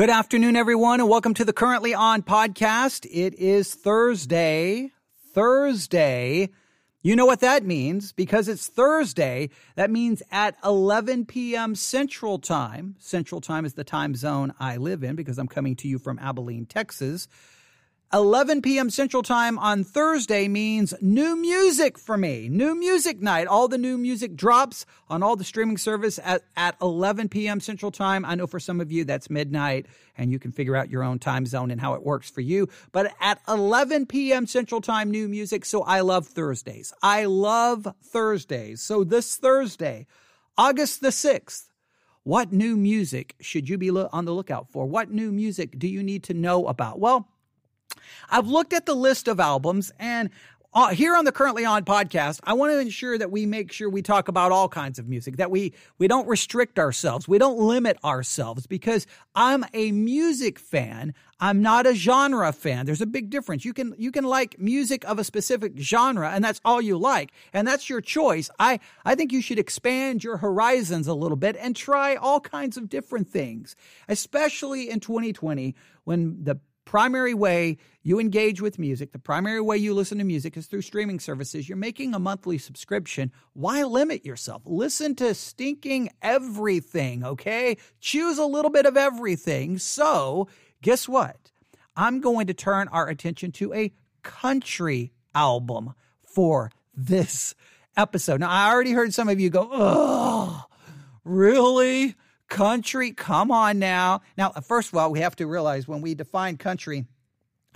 Good afternoon, everyone, and welcome to the Currently On podcast. It is Thursday. Thursday. You know what that means because it's Thursday. That means at 11 p.m. Central Time. Central Time is the time zone I live in because I'm coming to you from Abilene, Texas. 11 p.m. Central Time on Thursday means new music for me. New music night. All the new music drops on all the streaming service at, at 11 p.m. Central Time. I know for some of you that's midnight and you can figure out your own time zone and how it works for you. But at 11 p.m. Central Time, new music. So I love Thursdays. I love Thursdays. So this Thursday, August the 6th, what new music should you be on the lookout for? What new music do you need to know about? Well, I've looked at the list of albums and uh, here on the currently on podcast, I want to ensure that we make sure we talk about all kinds of music, that we we don't restrict ourselves, we don't limit ourselves because I'm a music fan. I'm not a genre fan. There's a big difference. You can you can like music of a specific genre and that's all you like and that's your choice. I I think you should expand your horizons a little bit and try all kinds of different things, especially in 2020 when the primary way you engage with music, the primary way you listen to music is through streaming services. You're making a monthly subscription. Why limit yourself? Listen to stinking everything, okay? Choose a little bit of everything. So, guess what? I'm going to turn our attention to a country album for this episode. Now, I already heard some of you go, oh, really? Country, come on now. Now, first of all, we have to realize when we define country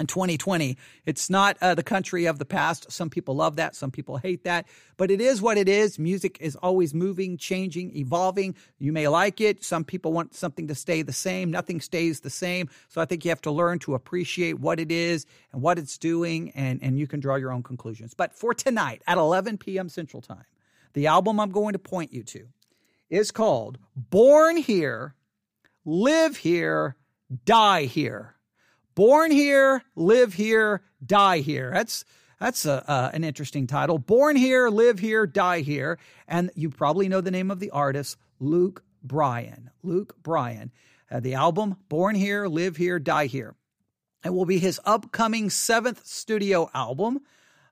in 2020, it's not uh, the country of the past. Some people love that, some people hate that, but it is what it is. Music is always moving, changing, evolving. You may like it. Some people want something to stay the same. Nothing stays the same. So I think you have to learn to appreciate what it is and what it's doing, and, and you can draw your own conclusions. But for tonight at 11 p.m. Central Time, the album I'm going to point you to is called Born Here, Live Here, Die Here. Born Here, Live Here, Die Here. That's that's a, uh, an interesting title. Born Here, Live Here, Die Here. And you probably know the name of the artist, Luke Bryan. Luke Bryan. Uh, the album, Born Here, Live Here, Die Here. It will be his upcoming seventh studio album.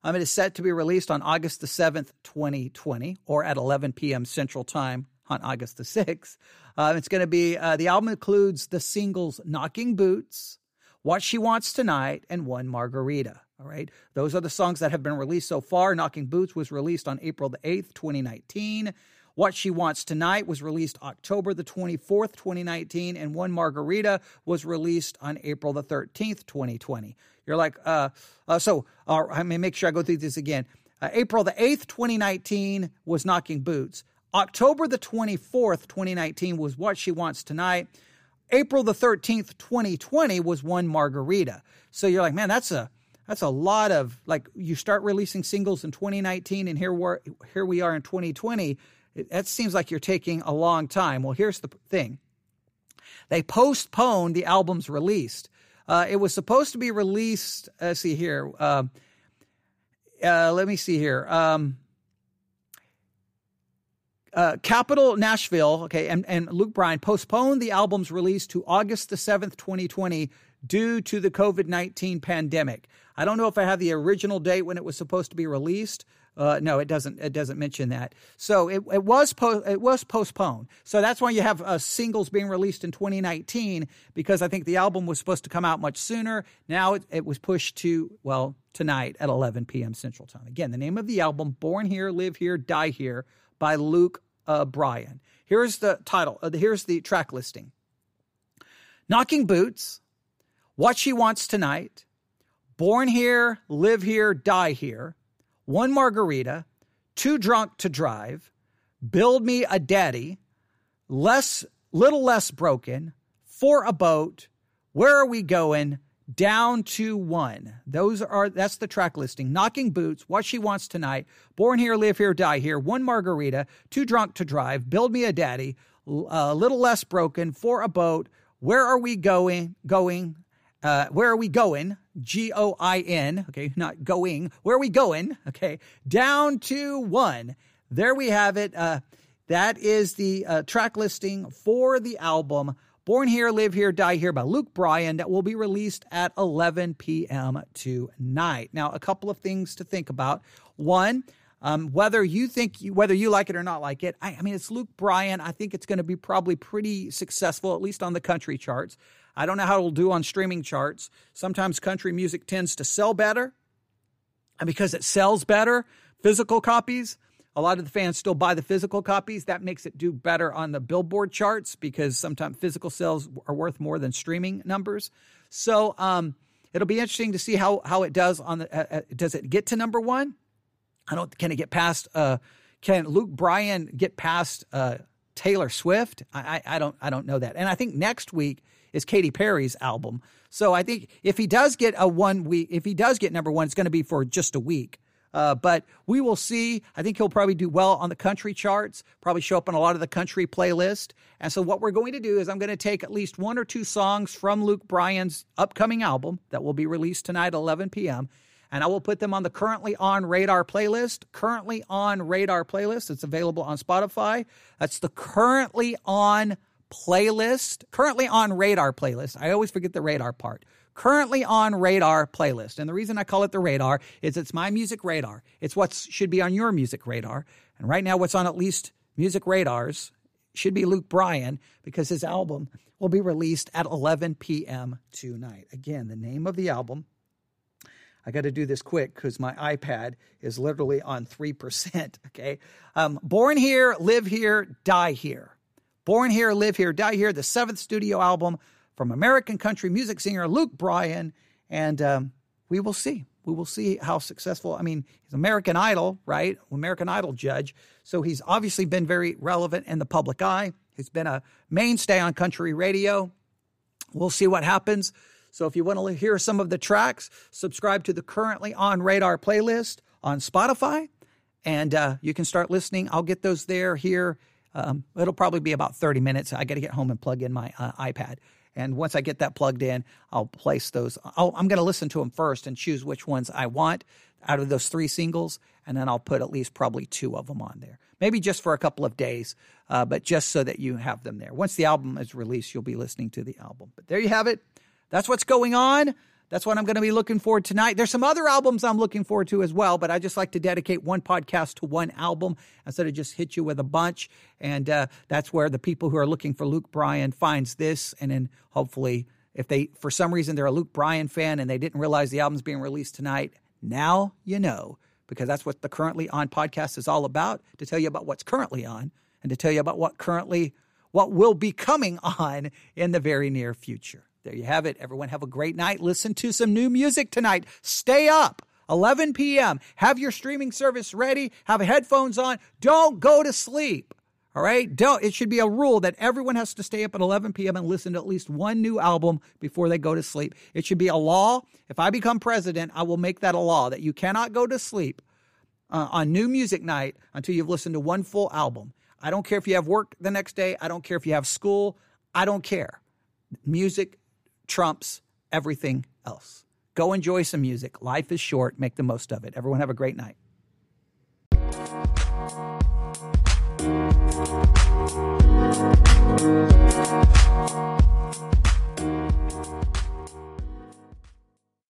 Um, it is set to be released on August the 7th, 2020, or at 11 p.m. Central Time, on August the 6th. Uh, it's going to be uh, the album includes the singles Knocking Boots, What She Wants Tonight, and One Margarita. All right. Those are the songs that have been released so far. Knocking Boots was released on April the 8th, 2019. What She Wants Tonight was released October the 24th, 2019, and One Margarita was released on April the 13th, 2020. You're like, uh, uh so uh, I mean, make sure I go through this again. Uh, April the 8th, 2019 was Knocking Boots. October the 24th, 2019 was What She Wants Tonight. April the 13th, 2020 was One Margarita. So you're like, man, that's a that's a lot of like you start releasing singles in 2019 and here we're here we are in 2020. It, that seems like you're taking a long time. Well, here's the thing. They postponed the album's release. Uh, it was supposed to be released. Let's see here. Uh, uh, let me see here. Um, uh, Capitol Nashville, okay, and, and Luke Bryan postponed the album's release to August the 7th, 2020, due to the COVID 19 pandemic. I don't know if I have the original date when it was supposed to be released. Uh, no, it doesn't. It doesn't mention that. So it, it was po- it was postponed. So that's why you have uh, singles being released in 2019 because I think the album was supposed to come out much sooner. Now it, it was pushed to well tonight at 11 p.m. Central Time. Again, the name of the album: "Born Here, Live Here, Die Here." By Luke uh, Bryan. Here's the title. Uh, here's the track listing Knocking Boots, What She Wants Tonight, Born Here, Live Here, Die Here, One Margarita, Too Drunk to Drive, Build Me a Daddy, Less, Little Less Broken, For a Boat, Where Are We Going? Down to one. Those are that's the track listing. Knocking Boots, What She Wants Tonight, Born Here, Live Here, Die Here, One Margarita, Too Drunk to Drive, Build Me a Daddy, A Little Less Broken, For a Boat, Where Are We Going? Going. Uh, where are we going? G O I N. Okay, not going. Where are we going? Okay, down to one. There we have it. Uh, that is the uh, track listing for the album Born Here, Live Here, Die Here by Luke Bryan that will be released at 11 p.m. tonight. Now, a couple of things to think about. One, um, whether you think you, whether you like it or not like it, I, I mean, it's Luke Bryan. I think it's going to be probably pretty successful, at least on the country charts. I don't know how it'll do on streaming charts. Sometimes country music tends to sell better, and because it sells better, physical copies a lot of the fans still buy the physical copies. That makes it do better on the Billboard charts because sometimes physical sales are worth more than streaming numbers. So um, it'll be interesting to see how how it does on the. Uh, uh, does it get to number one? I don't. Can it get past? Uh, can Luke Bryan get past uh, Taylor Swift? I, I I don't I don't know that. And I think next week is Katy Perry's album. So I think if he does get a one week, if he does get number one, it's going to be for just a week. Uh, but we will see. I think he'll probably do well on the country charts, probably show up on a lot of the country playlist. And so, what we're going to do is I'm going to take at least one or two songs from Luke Bryan's upcoming album that will be released tonight at 11 p.m. And I will put them on the currently on radar playlist. Currently on radar playlist. It's available on Spotify. That's the currently on playlist. Currently on radar playlist. I always forget the radar part currently on radar playlist. And the reason I call it the radar is it's my music radar. It's what should be on your music radar. And right now, what's on at least music radars should be Luke Bryan because his album will be released at 11 p.m. tonight. Again, the name of the album. I got to do this quick because my iPad is literally on 3%. Okay. Um, Born Here, Live Here, Die Here. Born Here, Live Here, Die Here, the seventh studio album from American country music singer Luke Bryan. And um, we will see. We will see how successful. I mean, he's American Idol, right? American Idol judge. So he's obviously been very relevant in the public eye. He's been a mainstay on country radio. We'll see what happens. So if you want to hear some of the tracks, subscribe to the currently on radar playlist on Spotify, and uh, you can start listening. I'll get those there here. Um, it'll probably be about 30 minutes. I got to get home and plug in my uh, iPad. And once I get that plugged in, I'll place those. I am going to listen to them first and choose which ones I want out of those three singles. And then I'll put at least probably two of them on there. Maybe just for a couple of days, uh, but just so that you have them there. Once the album is released, you'll be listening to the album. But there you have it. That's what's going on. That's what I'm going to be looking forward tonight. There's some other albums I'm looking forward to as well, but I just like to dedicate one podcast to one album instead of just hit you with a bunch. And uh, that's where the people who are looking for Luke Bryan finds this, and then hopefully, if they for some reason they're a Luke Bryan fan and they didn't realize the album's being released tonight, now you know because that's what the currently on podcast is all about to tell you about what's currently on and to tell you about what currently what will be coming on in the very near future. There you have it. Everyone have a great night. Listen to some new music tonight. Stay up. 11 p.m. Have your streaming service ready. Have headphones on. Don't go to sleep. All right. Don't. It should be a rule that everyone has to stay up at 11 p.m. and listen to at least one new album before they go to sleep. It should be a law. If I become president, I will make that a law that you cannot go to sleep uh, on new music night until you've listened to one full album. I don't care if you have work the next day. I don't care if you have school. I don't care. Music trumps everything else. Go enjoy some music. Life is short. Make the most of it. Everyone have a great night.